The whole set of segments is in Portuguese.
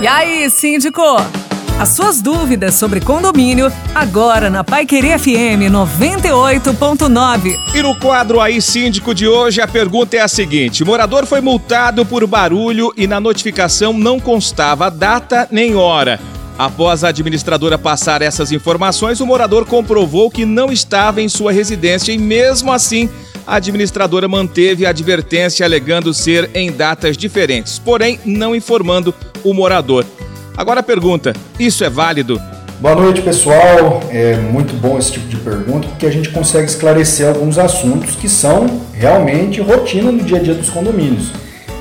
E aí, síndico? As suas dúvidas sobre condomínio, agora na Pai Querer FM 98.9. E no quadro aí, síndico de hoje, a pergunta é a seguinte: morador foi multado por barulho e na notificação não constava data nem hora. Após a administradora passar essas informações, o morador comprovou que não estava em sua residência e, mesmo assim, a administradora manteve a advertência alegando ser em datas diferentes, porém não informando o morador. Agora a pergunta: isso é válido? Boa noite, pessoal. É muito bom esse tipo de pergunta porque a gente consegue esclarecer alguns assuntos que são realmente rotina no dia a dia dos condomínios.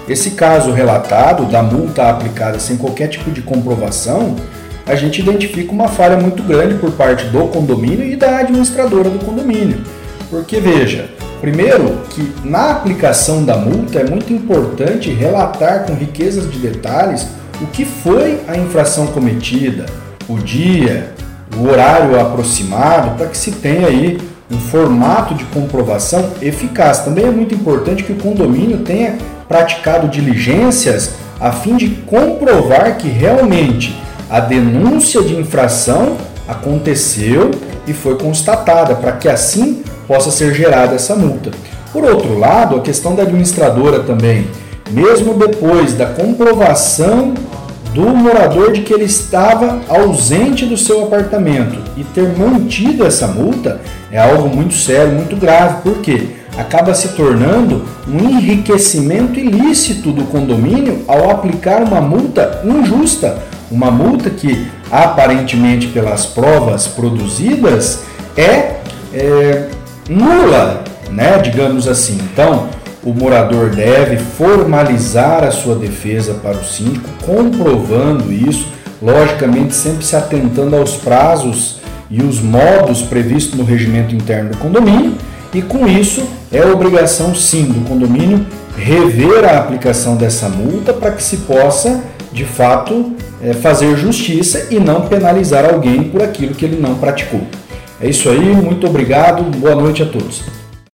Esse caso relatado da multa aplicada sem qualquer tipo de comprovação a gente identifica uma falha muito grande por parte do condomínio e da administradora do condomínio. Porque veja, primeiro que na aplicação da multa é muito importante relatar com riquezas de detalhes o que foi a infração cometida, o dia, o horário aproximado, para que se tenha aí um formato de comprovação eficaz. Também é muito importante que o condomínio tenha praticado diligências a fim de comprovar que realmente a denúncia de infração aconteceu e foi constatada, para que assim possa ser gerada essa multa. Por outro lado, a questão da administradora também, mesmo depois da comprovação do morador de que ele estava ausente do seu apartamento e ter mantido essa multa, é algo muito sério, muito grave, porque acaba se tornando um enriquecimento ilícito do condomínio ao aplicar uma multa injusta uma multa que, aparentemente, pelas provas produzidas, é, é nula, né, digamos assim. Então, o morador deve formalizar a sua defesa para o síndico, comprovando isso, logicamente sempre se atentando aos prazos e os modos previstos no regimento interno do condomínio, e com isso é obrigação sim do condomínio rever a aplicação dessa multa para que se possa de fato, é, fazer justiça e não penalizar alguém por aquilo que ele não praticou. É isso aí, muito obrigado, boa noite a todos.